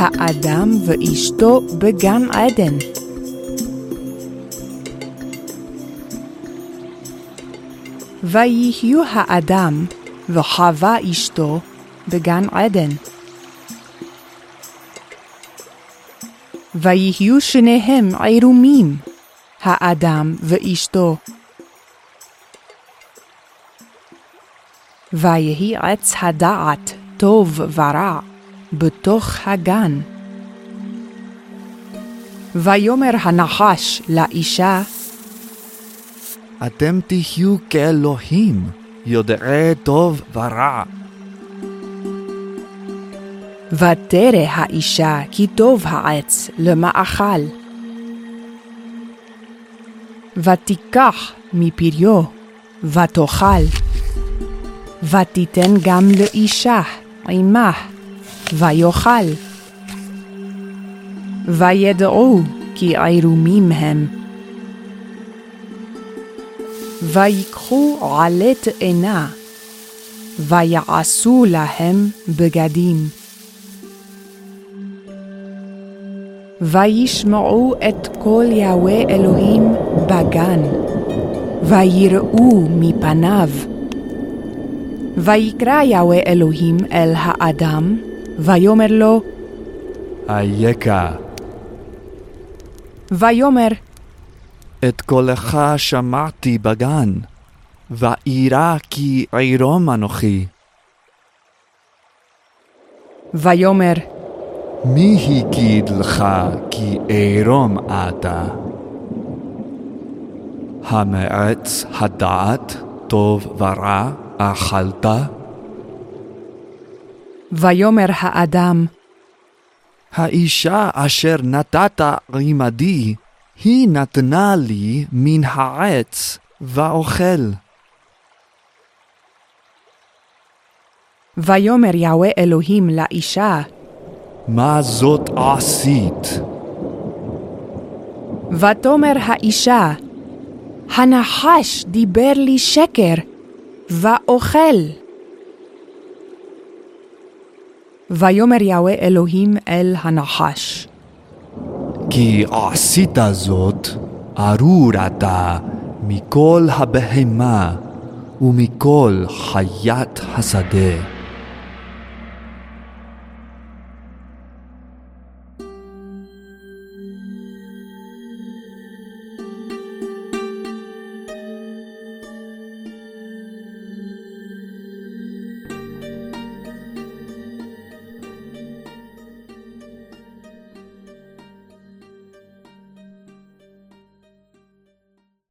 האדם ואשתו בגן עדן. ויהיו האדם וחווה אשתו בגן עדן. ויהיו שניהם עירומים, האדם ואשתו. ויהי עץ הדעת טוב ורע בתוך הגן. ויאמר הנחש לאישה, אתם תהיו כאלוהים, יודעי טוב ורע. ותרא האישה כי טוב העץ למאכל. ותיקח מפריו, ותאכל. ותיתן גם לאישה עמה, ויאכל. וידעו כי עירומים הם. ויקחו עלה תאנה, ויעשו להם בגדים. וישמעו את קול יהוה אלוהים בגן, ויראו מפניו. ויקרא יהוה אלוהים אל האדם, ויאמר לו, אייכה, ויאמר, את קולך שמעתי בגן, ואירא כי עירום אנוכי. ויאמר, מי הגיד לך כי עירום אתה? המעץ הדעת טוב ורע אכלת? ויאמר האדם, האישה אשר נתת עמדי, היא נתנה לי מן העץ, ואוכל. ויאמר יהוה אלוהים לאישה, מה זאת עשית? ותאמר האישה, הנחש דיבר לי שקר, ואוכל. ויאמר יהוה אלוהים אל הנחש, כי עשית זאת, ארור אתה מכל הבהמה ומכל חיית השדה.